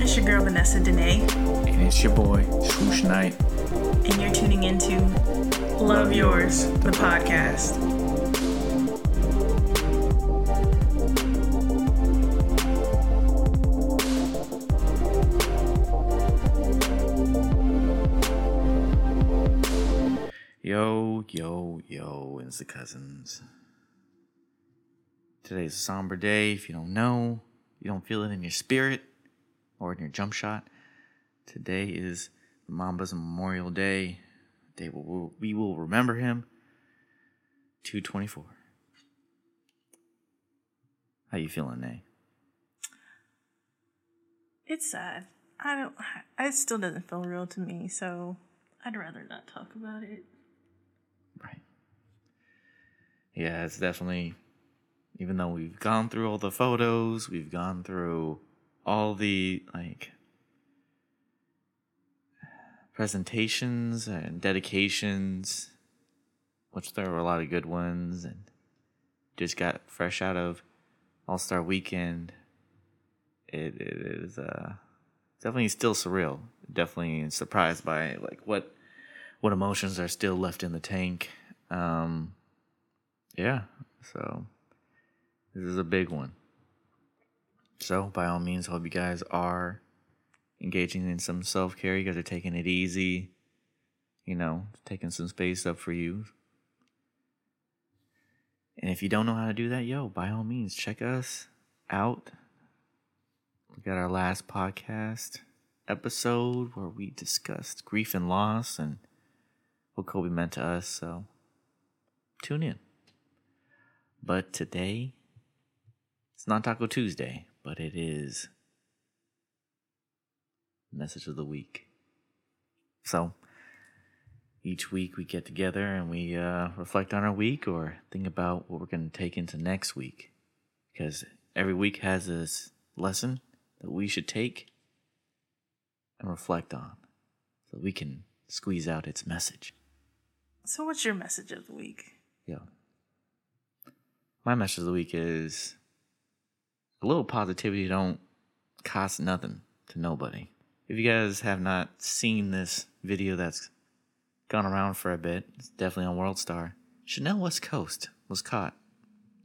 It's your girl Vanessa Dene, And it's your boy, Swoosh Knight. and you're tuning into Love Yours, the podcast. Yo, yo, yo, it's the cousins. Today's a somber day. If you don't know, you don't feel it in your spirit or in your jump shot. Today is Mamba's Memorial Day. Day we will, we will remember him. 224. How you feeling, Nay? It's sad. I don't. It still doesn't feel real to me, so I'd rather not talk about it. Right. Yeah, it's definitely, even though we've gone through all the photos, we've gone through all the, like, presentations and dedications, which there were a lot of good ones, and just got fresh out of All Star Weekend. It, it is uh, definitely still surreal. Definitely surprised by like what what emotions are still left in the tank. Um, yeah, so this is a big one. So by all means, hope you guys are engaging in some self care. You guys are taking it easy. You know, taking some space up for you. And if you don't know how to do that, yo, by all means, check us out. We got our last podcast episode where we discussed grief and loss and what Kobe meant to us. So tune in. But today, it's not Taco Tuesday, but it is message of the week. So each week we get together and we uh, reflect on our week or think about what we're going to take into next week. Because every week has this lesson that we should take and reflect on so we can squeeze out its message. So, what's your message of the week? Yeah. My message of the week is a little positivity don't cost nothing to nobody. If you guys have not seen this video that's gone around for a bit, it's definitely on World Star. Chanel West Coast was caught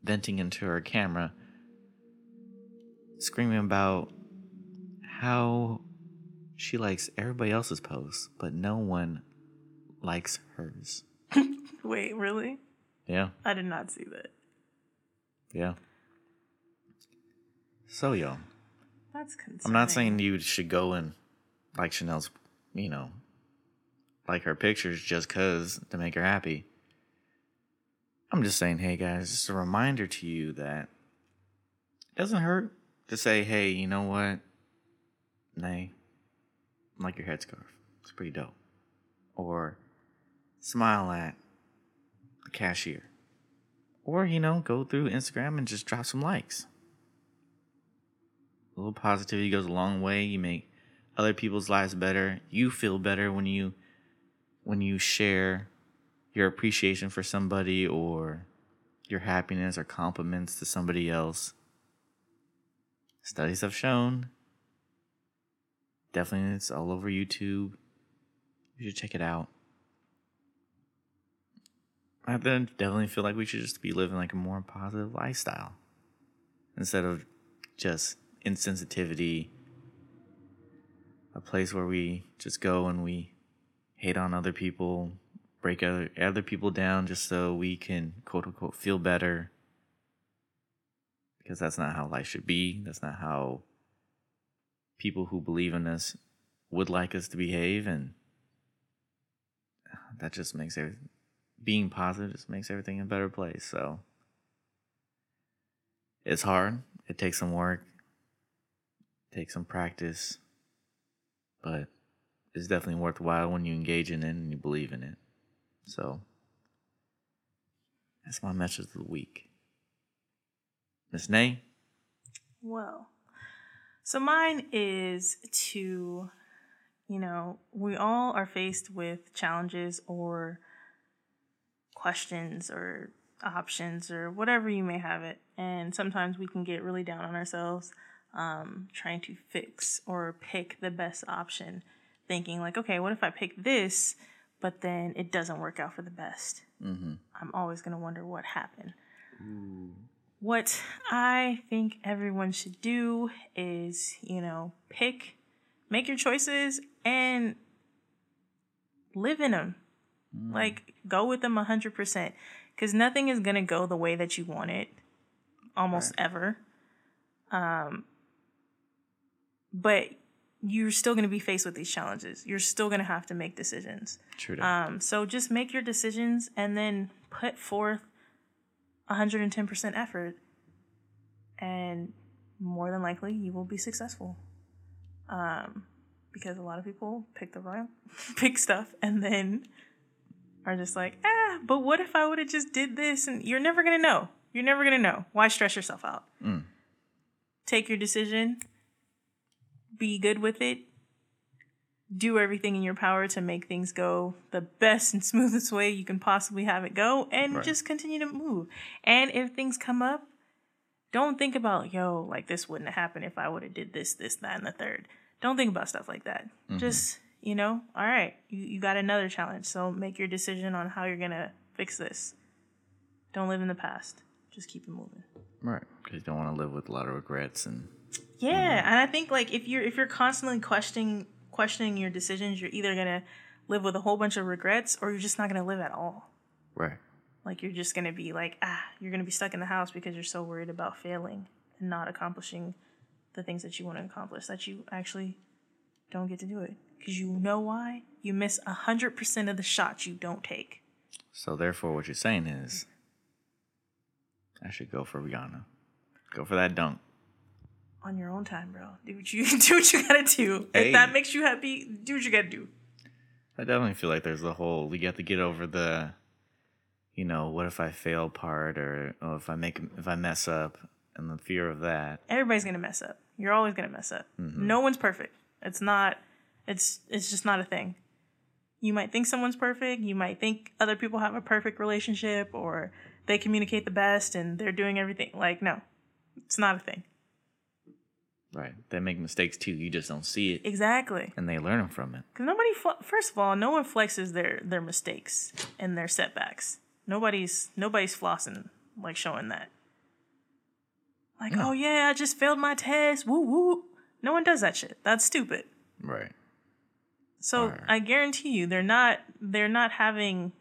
venting into her camera, screaming about how she likes everybody else's posts, but no one likes hers. Wait, really? Yeah. I did not see that. Yeah. So, yo, That's concerning. I'm not saying you should go and like Chanel's, you know, like her pictures just cause to make her happy. I'm just saying, hey guys, just a reminder to you that it doesn't hurt to say, hey, you know what? Nay, I like your headscarf. It's pretty dope. Or smile at the cashier. Or, you know, go through Instagram and just drop some likes. A little positivity goes a long way. You make other people's lives better. You feel better when you when you share your appreciation for somebody or your happiness or compliments to somebody else. Studies have shown. Definitely it's all over YouTube. You should check it out. I definitely feel like we should just be living like a more positive lifestyle instead of just insensitivity. A place where we just go and we hate on other people, break other other people down just so we can quote unquote feel better. Because that's not how life should be. That's not how people who believe in us would like us to behave and that just makes every being positive just makes everything a better place. So it's hard. It takes some work. Takes some practice. But it's definitely worthwhile when you engage in it and you believe in it. So that's my message of the week. Miss Nay? Well, so mine is to, you know, we all are faced with challenges or questions or options or whatever you may have it. And sometimes we can get really down on ourselves um, trying to fix or pick the best option, thinking, like, okay, what if I pick this, but then it doesn't work out for the best? Mm-hmm. I'm always going to wonder what happened. What I think everyone should do is, you know, pick, make your choices, and live in them. Like, go with them 100%. Because nothing is going to go the way that you want it, almost ever. Um, but you're still going to be faced with these challenges. You're still going to have to make decisions. True. Um, so just make your decisions and then put forth 110% effort, and more than likely you will be successful. Um, because a lot of people pick the wrong, pick stuff, and then are just like, ah, but what if I would have just did this? And you're never gonna know. You're never gonna know. Why stress yourself out? Mm. Take your decision. Be good with it do everything in your power to make things go the best and smoothest way you can possibly have it go and Right. just continue to move. And if things come up, don't think about, yo, like this wouldn't have happened if I would have did this, this, that, and the third. Don't think about stuff like that. Mm-hmm. Just, you know, all right, you, you got another challenge. So make your decision on how you're gonna fix this. Don't live in the past. Just keep it moving. right. Because you don't want to live with a lot of regrets and Yeah, and I think like if you're if you're constantly questioning questioning your decisions, you're either gonna live with a whole bunch of regrets or you're just not gonna live at all. right. Like you're just gonna be like, ah, you're gonna be stuck in the house because you're so worried about failing and not accomplishing the things that you want to accomplish that you actually don't get to do it because you know why you miss a hundred percent of the shots you don't take. So therefore, what you're saying is, I should go for Rihanna. Go for that dunk. On your own time, bro. Do what you do what you gotta do. Hey. If that makes you happy, do what you gotta do. I definitely feel like there's a whole you have to get over the, you know, what if I fail part or oh, if I make if I mess up and the fear of that. everybody's gonna mess up. You're always gonna mess up. Mm-hmm. No one's perfect. It's not. It's it's just not a thing. You might think someone's perfect. You might think other people have a perfect relationship or they communicate the best and they're doing everything. Like no, it's not a thing. Right. They make mistakes too. You just don't see it, Exactly. and they learn from it. Because nobody. Fl- First of all, no one flexes their their mistakes and their setbacks. Nobody's nobody's flossing like showing that. Like No. oh yeah, I just failed my test. Woo woo. No one does that shit. That's stupid. Right. So Alright. I guarantee you they're not they're not having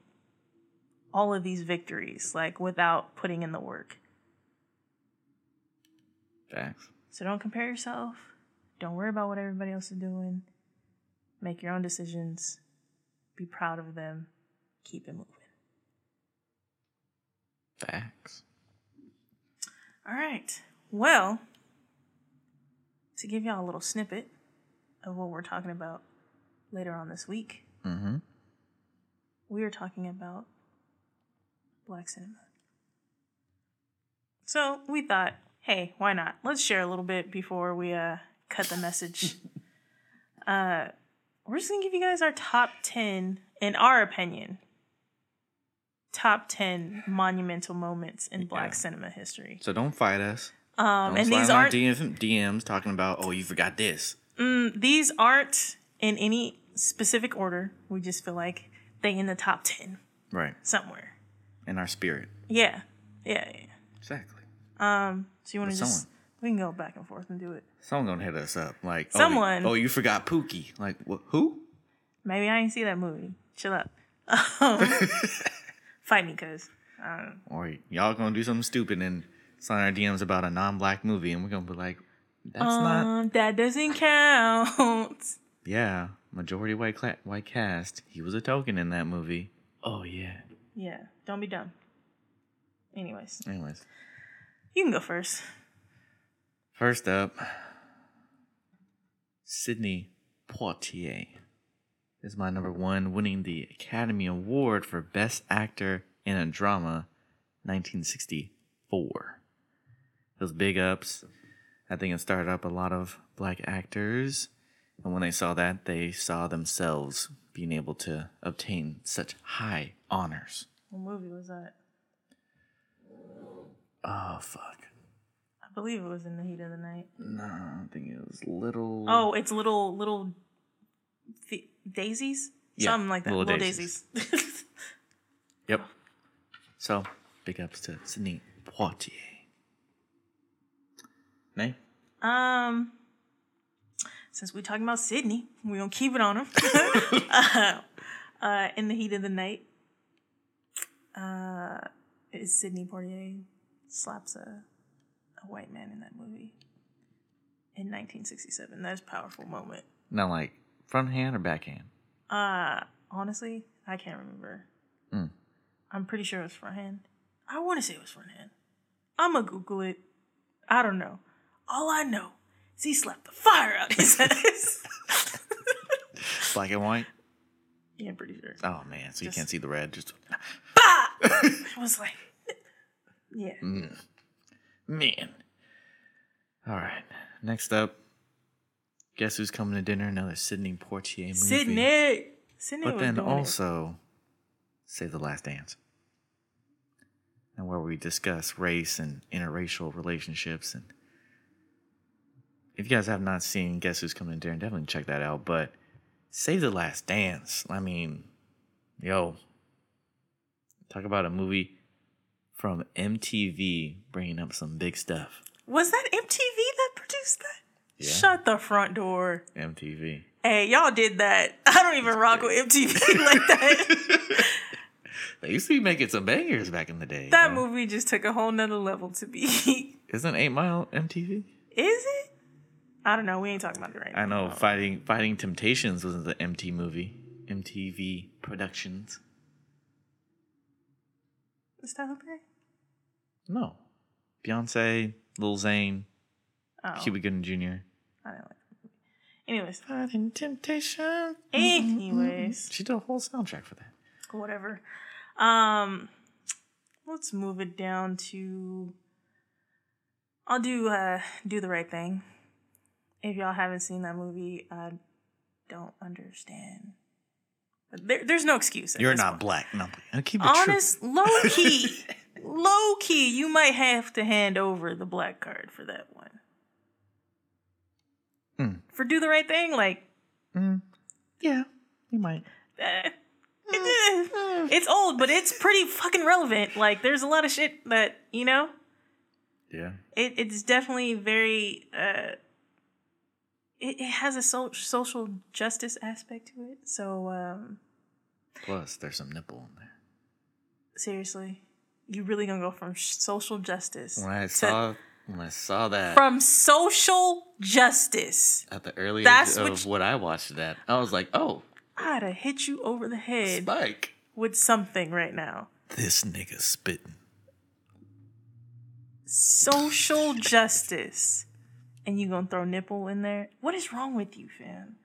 all of these victories like without putting in the work. Facts. So don't compare yourself. Don't worry about what everybody else is doing. Make your own decisions. Be proud of them. Keep it moving. Facts. All right. Well, to give y'all a little snippet of what we're talking about later on this week, Mm-hmm. we are talking about black cinema. So we thought, hey, why not? Let's share a little bit before we uh, cut the message. uh, we're just gonna give you guys our top ten, in our opinion, top ten monumental moments in Black Yeah. cinema history. So don't fight us. Um, Don't and these aren't DM, DMs talking about oh you forgot this. mm, these aren't in any specific order. We just feel like they in the top ten Right. somewhere. In our spirit. Yeah, yeah, yeah. Exactly. Um, so you want to just someone. we can go back and forth and do it. Someone gonna hit us up like oh, Someone. Oh, you forgot Pookie. Like wh- who? Maybe I ain't see that movie. Chill up. Um, fight me, cause um, Or y'all gonna do something stupid and sign our DMs about a non-black movie, and we're gonna be like, that's not. um, that doesn't count. Yeah, majority white cla- white cast. He was a token in that movie. Oh yeah. Yeah, don't be dumb. Anyways, Anyways, you can go first. first up, Sidney Poitier is my number one, winning the Academy Award for Best Actor in a Drama, 1964. Those big ups. I think it started up a lot of black actors. And when they saw that, they saw themselves being able to obtain such high honors. What movie was that? Oh fuck. I believe it was in the heat of the night. No, I think it was little. Oh, it's little little th- daisies, Yeah, something like that. Little Little, Daisies. daisies. Yep. So big ups to Sidney Poitier. Nay. um, since we're talking about Sidney, we're gonna keep it on him. uh, uh, in the heat of the night, uh, is Sidney Poitier slaps a a white man in that movie in 1967. That's a powerful moment. Now, like front hand or backhand? Uh, honestly, I can't remember. Mm. I'm pretty sure it was front hand. I want to say it was front hand. I'm gonna Google it. I don't know. All I know is he slapped the fire out his ass. Black and white. yeah, I'm pretty sure. Oh man, so you can't see the red. Just Bah! it was like, yeah. Mm. man. All right. Next up, guess who's coming to dinner? Another Sidney Poitier movie. Sidney. Sidney But then doing it. also, Save the Last Dance. And where we discuss race and interracial relationships. And if you guys have not seen Guess Who's Coming to Dinner, definitely check that out. But Save the Last Dance. I mean, yo, talk about a movie from MTV bringing up some big stuff. Was that MTV that produced that? Yeah. Shut the front door. MTV. Hey, y'all did that. I don't even rock with MTV like that. They used to be making some bangers back in the day. that movie just took a whole nother level to be. Isn't Eight Mile MTV? Is it? I don't know. We ain't talking about it right now. I know fighting fighting temptations was the MT movie. MTV Productions. Is Tyler Perry? No. Beyonce, Lil Zane, Oh, Cuba Gooding Jr. I didn't like that movie. Anyways, Fighting temptation. anyways, She did a whole soundtrack for that. whatever. Um, let's move it down to. I'll do uh do the right thing. If y'all haven't seen that movie, I don't understand. There, there's no excuse. You're not point. black. No, keep it honest, low key, low key, you might have to hand over the black card for that one. Hmm. For do the right thing, like true. Yeah, you might. eh, it's old, but it's pretty fucking relevant. Like, there's a lot of shit that you know. Yeah. It, it's definitely very. Uh, it, it has a so- social justice aspect to it. So um, Plus, there's some nipple in there. seriously, you really gonna go from sh- social justice When I saw when I saw that from social justice. at the early That's age what of you- what I watched that, I was like, oh, I'd have hit you over the head Spike. with something right now. This nigga spitting. Social justice. And you gonna throw nipple in there? What is wrong with you, fam?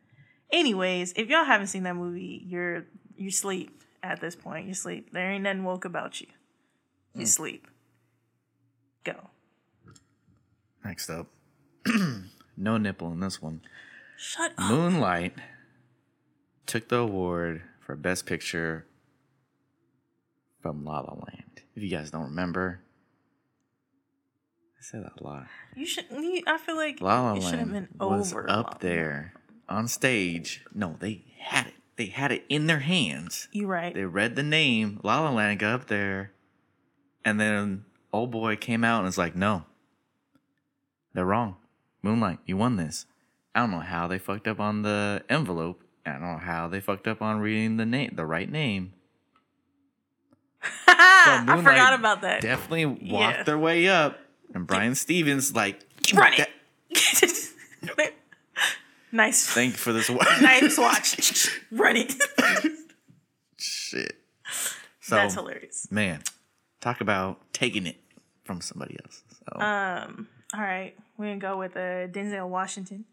Anyways, if y'all haven't seen that movie, you're you sleep at this point. You sleep. There ain't nothing woke about you. You hmm. sleep. Go. Next up, no nipple in this one. Shut up. Moonlight took the award for Best Picture from La La Land. If you guys don't remember, I said that a lot. You should. You, I feel like La La it should have Land been was over. La La up there on stage. No, they had it. They had it in their hands. You're right. They read the name. La La Land got up there, and then old boy came out and was like, "No, they're wrong. Moonlight, you won this." I don't know how they fucked up on the envelope. I don't know how they fucked up on reading the name, the right name. I Moonlight forgot about that. Definitely walked Yeah. their way up, and Brian Stevens like, Run "That- it. Nice. Thank you for this award. nice watch. Run it. Shit. So, That's hilarious. man, talk about taking it from somebody else. So, Um. All right, we're gonna go with uh, Denzel Washington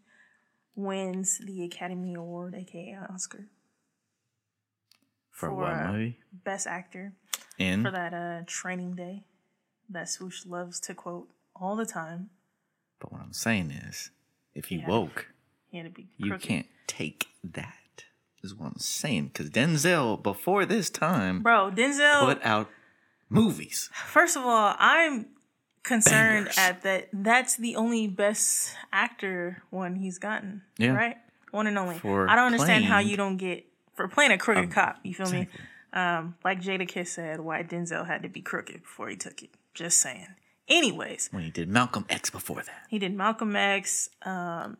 wins the Academy Award, aka Oscar, for for, what uh, movie? Best Actor In for that uh, Training Day that Swoosh loves to quote all the time. But what I'm saying is, if he Yeah. woke, He had to be you can't take that. Is what I'm saying. Because Denzel, before this time, Bro, Denzel. put out movies. First of all, I'm concerned Bangers. at that. That's the only best actor one he's gotten. Yeah. Right. One and only. For I don't understand how you don't get for playing a crooked Um, cop. You feel me? Um, like Jadakiss said, why Denzel had to be crooked before he took it. Just saying. Anyways, When he did Malcolm X before that. he did Malcolm X. Um,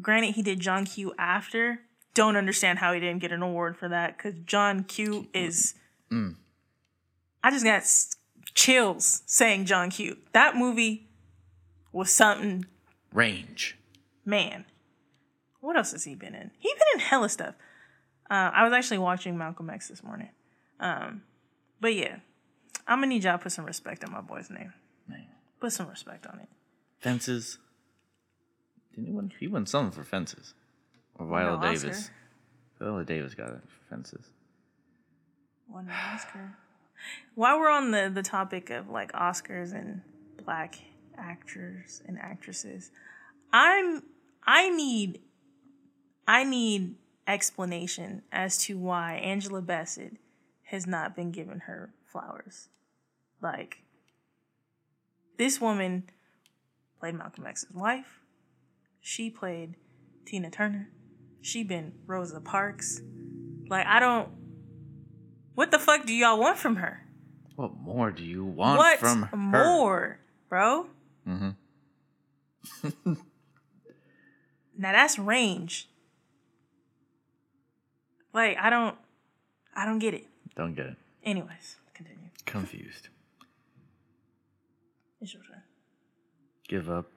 granted, he did John Q after. Don't understand how he didn't get an award for that because John Q is. Mm. I just got chills saying John Q. That movie was something, Range. man. What else has he been in? He's been in hella stuff. Uh, I was actually watching Malcolm X this morning. Um, but yeah, I'm gonna need y'all to put some respect on my boy's name. Man. Put some respect on it. Fences. Didn't he win? He won something for Fences. Or Viola No, Davis. Oscar. Viola Davis got it for Fences. Won an Oscar. While we're on the, the topic of like Oscars and black actors and actresses, I'm I need I need explanation as to why Angela Bassett has not been given her flowers. Like this woman played Malcolm X's wife. She played Tina Turner. She been Rosa Parks. Like I don't what the fuck do y'all want from her? What more do you want what from her? more, bro? Mm-hmm. Now that's range. Like I don't, I don't get it. Don't get it. Anyways, continue. Confused. It's your turn. Give up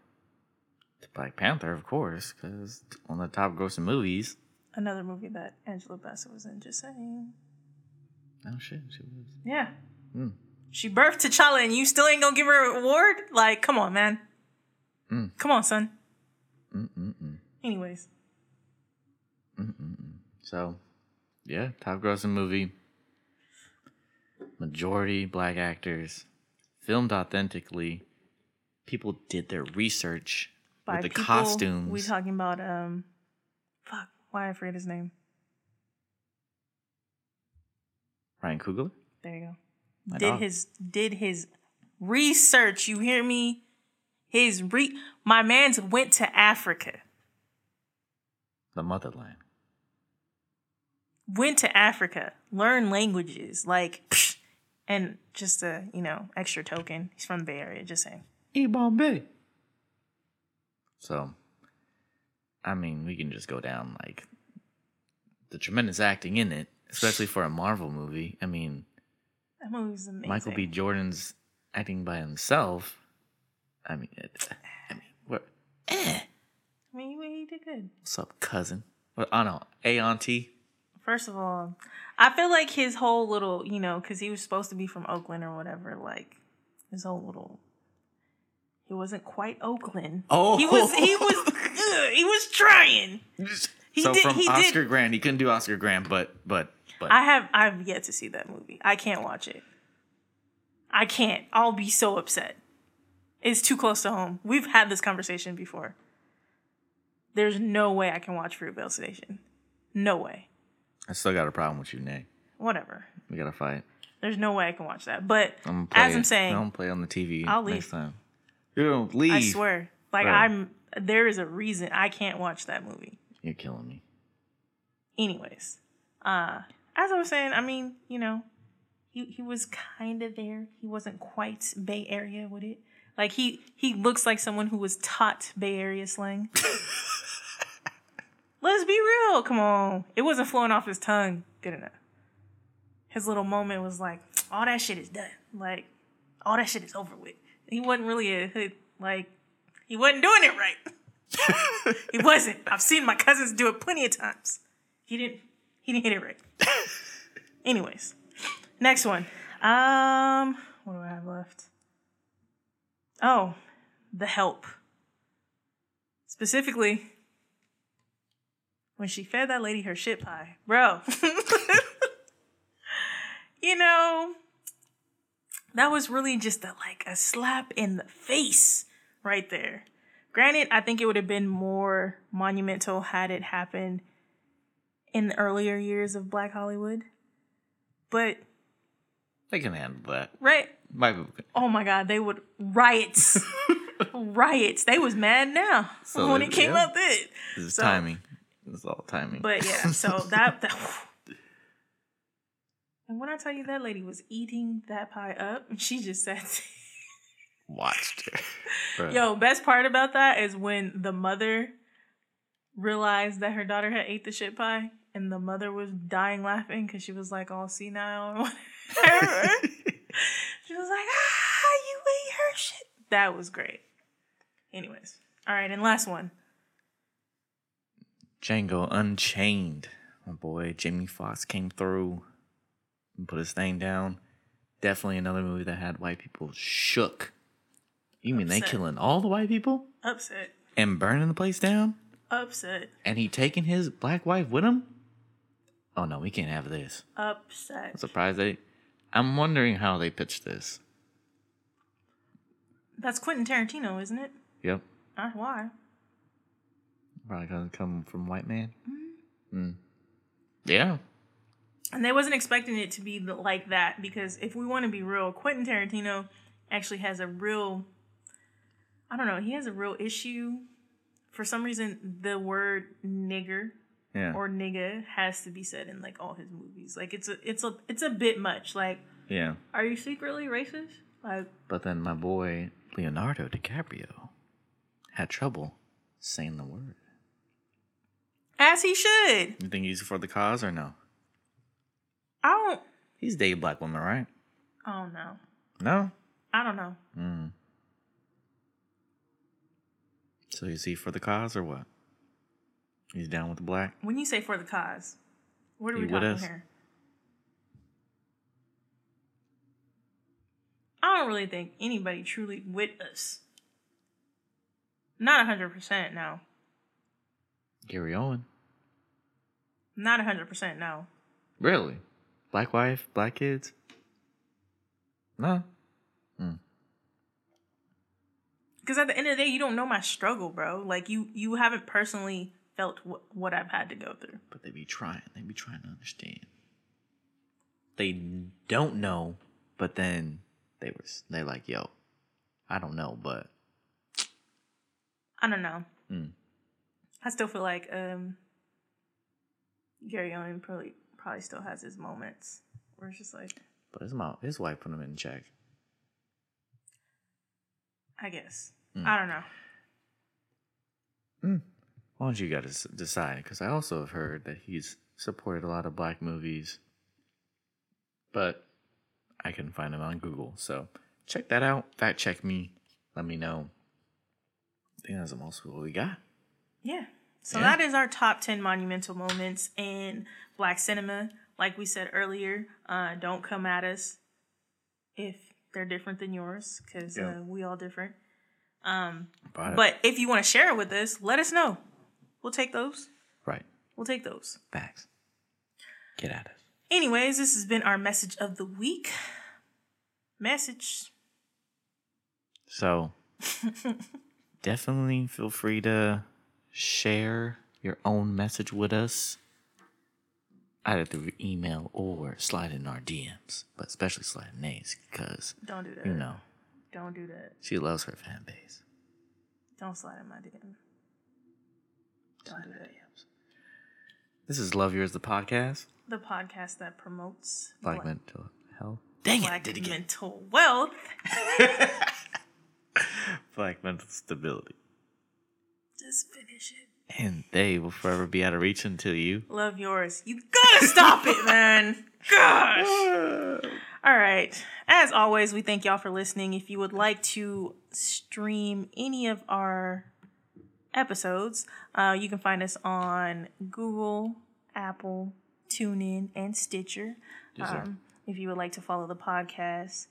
Black Panther, of course, because one of the top grossing movies. Another movie that Angela Bassett was in. Just saying. Oh shit, she was. Yeah. Hmm. She birthed T'Challa, and you still ain't gonna give her an award? Like, come on, man. Mm. Come on, son. Mm-mm-mm. Anyways, Mm-mm-mm. So, yeah, top grossing movie. Majority black actors, filmed authentically. People did their research by with the people, costumes. we talking about um, fuck, why I forget his name. Ryan Coogler. There you go. My did dog. his did his research. You hear me? His re my man's went to Africa. the motherland. Went to Africa, learn languages, like psh, and just a, you know, extra token. He's from the Bay Area, just saying. E Bombay. So, I mean, we can just go down like the tremendous acting in it, especially for a Marvel movie. I mean, That movie's amazing. Michael B. Jordan's acting by himself. I mean, it, I mean, what? Eh. I mean, he, he did good. What's up, cousin? What? I don't know. A auntie. First of all, I feel like his whole little, you know, because he was supposed to be from Oakland or whatever, like his whole little. He wasn't quite Oakland. Oh. he was. He was. ugh, he was trying. He so did- from he did- Oscar Grant, he couldn't do Oscar Grant, but but but I have. I've yet to see that movie. I can't watch it. I can't. I'll be so upset. It's too close to home. We've had this conversation before. There's no way I can watch Fruitvale Station. No way. I still got a problem with you, Nay. Whatever. We gotta fight. There's no way I can watch that. But I'm as it. I'm saying, I'm play on the TV I'll next leave. time. You don't leave. I swear, like. I'm. There is a reason I can't watch that movie. You're killing me. Anyways, uh, as I was saying, I mean, you know, he he was kind of there. He wasn't quite Bay Area with it. Like he he looks like someone who was taught Bay Area slang. Let's be real. Come on, it wasn't flowing off his tongue good enough. His little moment was like, all that shit is done. Like, all that shit is over with. He wasn't really a hood. Like, he wasn't doing it right. he wasn't. I've seen my cousins do it plenty of times. He didn't. He didn't hit it right. Anyways, next one. Um, what do I have left? Oh, The Help. Specifically, when she fed that lady her shit pie, bro. you know, that was really just a, like a slap in the face right there. Granted, I think it would have been more monumental had it happened in the earlier years of Black Hollywood. But They can handle that. right? Can. Oh my god, they would riots. riots. They was mad now So when it- it came yeah. then. This is So- timing. This is all timing. But yeah, so that, that and when I tell you that lady was eating that pie up, she just said, watched her. Bruh. "Yo, best part about that is when the mother realized that her daughter had ate the shit pie, and the mother was dying laughing because she was like all senile or whatever. she was like, ah, you ate her shit. That was great. Anyways, all right, and last one. Django Unchained. My boy Jamie Foxx came through and put his thing down. Definitely another movie that had white people shook. You mean they killing all the white people Upset. and burning the place down? Upset. And he taking his black wife with him? Oh no, we can't have this. Upset. I'm surprised they. I'm wondering how they pitched this. That's Quentin Tarantino, isn't it? Yep. Not why. Probably gonna come from white man. Mm-hmm. Mm. Yeah. And they wasn't expecting it to be like that because if we want to be real, Quentin Tarantino actually has a real I don't know, he has a real issue. For some reason the word nigger Yeah. or nigga has to be said in like all his movies. Like it's a it's a it's a bit much. Like, yeah. are you secretly racist? Like But then my boy Leonardo DiCaprio had trouble saying the word. as he should. You think he's for the cause or no? He's dated black women, right? oh no. No. I don't know. Mm. So is he for the cause or what? He's down with the black. When you say for the cause, what are You we talking us? here? I don't really think anybody truly with us. Not hundred percent, no. Gary Owen. Not hundred percent, no. Really? Black wife, black kids? No. Because at the end of the day, you don't know my struggle, bro. Like you, you haven't personally felt wh- what I've had to go through. But they be trying. They be trying to understand. They don't know, but then they were they like, yo, I don't know, but I don't know. Mm. I still feel like um, Gary Owen probably probably still has his moments where it's just like, but his mom, his wife put him in check. I guess. Mm. I don't know. Why don't you guys decide? Because I also have heard that he's supported a lot of black movies, but I couldn't find him on Google. So check that out. Fact check me. Let me know. I think that's the most we got. Yeah. So Yeah. that is our top 10 monumental moments in black cinema. Like we said earlier, uh, don't come at us if they're different than yours because Yeah. uh, we all different. Um, But, but if you want to share it with us, let us know. We'll take those. right, We'll take those. facts. Get at us. Anyways, this has been our message of the week. Message. So definitely feel free to share your own message with us, either through email or slide in our DMs, but especially slide in Nays because Don't do that. you know Don't do that. she loves her fan base. Don't slide in my DM. Don't do that. This is Love Yours, the podcast. The podcast that promotes Black black- mental health. Dang it, black did it again. mental wealth. Black mental stability. Just finish it. And they will forever be out of reach until you. Love yours. You gotta stop it, man. Gosh. All right. As always, we thank y'all for listening. If you would like to stream any of our episodes, uh, you can find us on Google, Apple, TuneIn, and Stitcher. Yes. Um, if you would like to follow the podcast,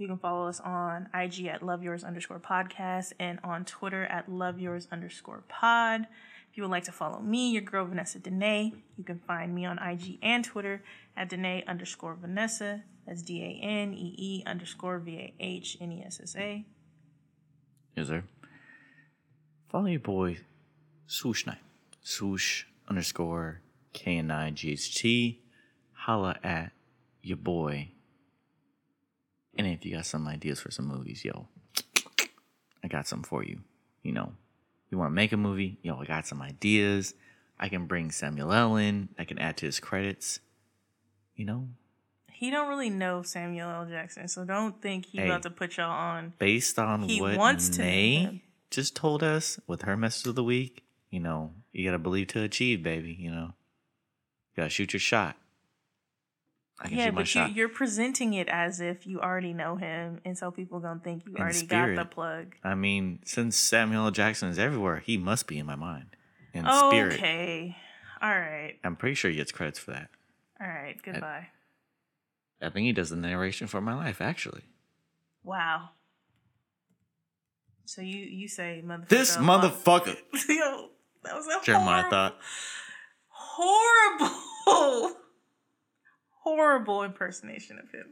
you can follow us on IG at Love Yours underscore podcast and on Twitter at Love Yours underscore pod. If you would like to follow me, your girl Vanessa Danae, you can find me on IG and Twitter at Danae underscore Vanessa. That's D A N E E underscore V A H N E S S A. Yes, sir. Follow your boy Swoosh Knight. Swoosh underscore K N I G H T. Holla at your boy And if you got some ideas for some movies, yo, I got some for you. You know, you want to make a movie? Yo, I got some ideas. I can bring Samuel L. in. I can add to his credits. You know, He don't really know Samuel L. Jackson, so don't think he Hey. about to put y'all on. based on He what wants to Nay just told us with her message of the week, you know, you gotta believe to achieve, baby. You know, you gotta shoot your shot. I can Yeah, shoot my but you, shot. you're presenting it as if you already know him, and so people gonna think you In already spirit. got the plug. I mean, since Samuel L. Jackson is everywhere, he must be in my mind. In spirit, Okay, all right, I'm pretty sure he gets credits for that. all right. Goodbye. I think he does the narration for my life, actually. Wow. So you you say motherfucker? This motherfucker, Yo, that was a Jeremiah horrible, thought. horrible, horrible impersonation of him.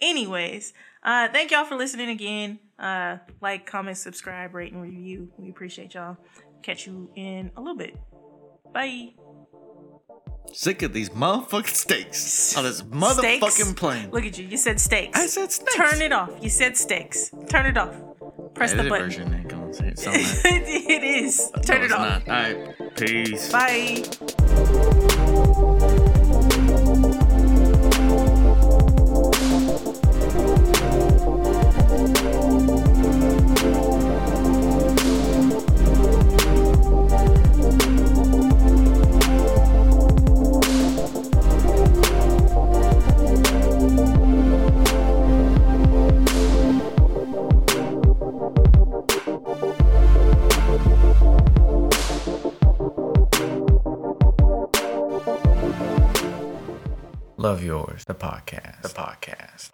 Anyways, uh, thank y'all for listening again. Uh, like, comment, subscribe, rate, and review. We appreciate y'all. Catch you in a little bit. Bye. Sick of these motherfucking steaks on this motherfucking Steaks? plane. Look at you. You said steaks. I said steaks. Turn it off. You said steaks. Turn it off. Press the Edited button. version ain't gonna say it. Something like- it is. Turn No, it it's off. not. All right, peace. Bye. The podcast. The podcast.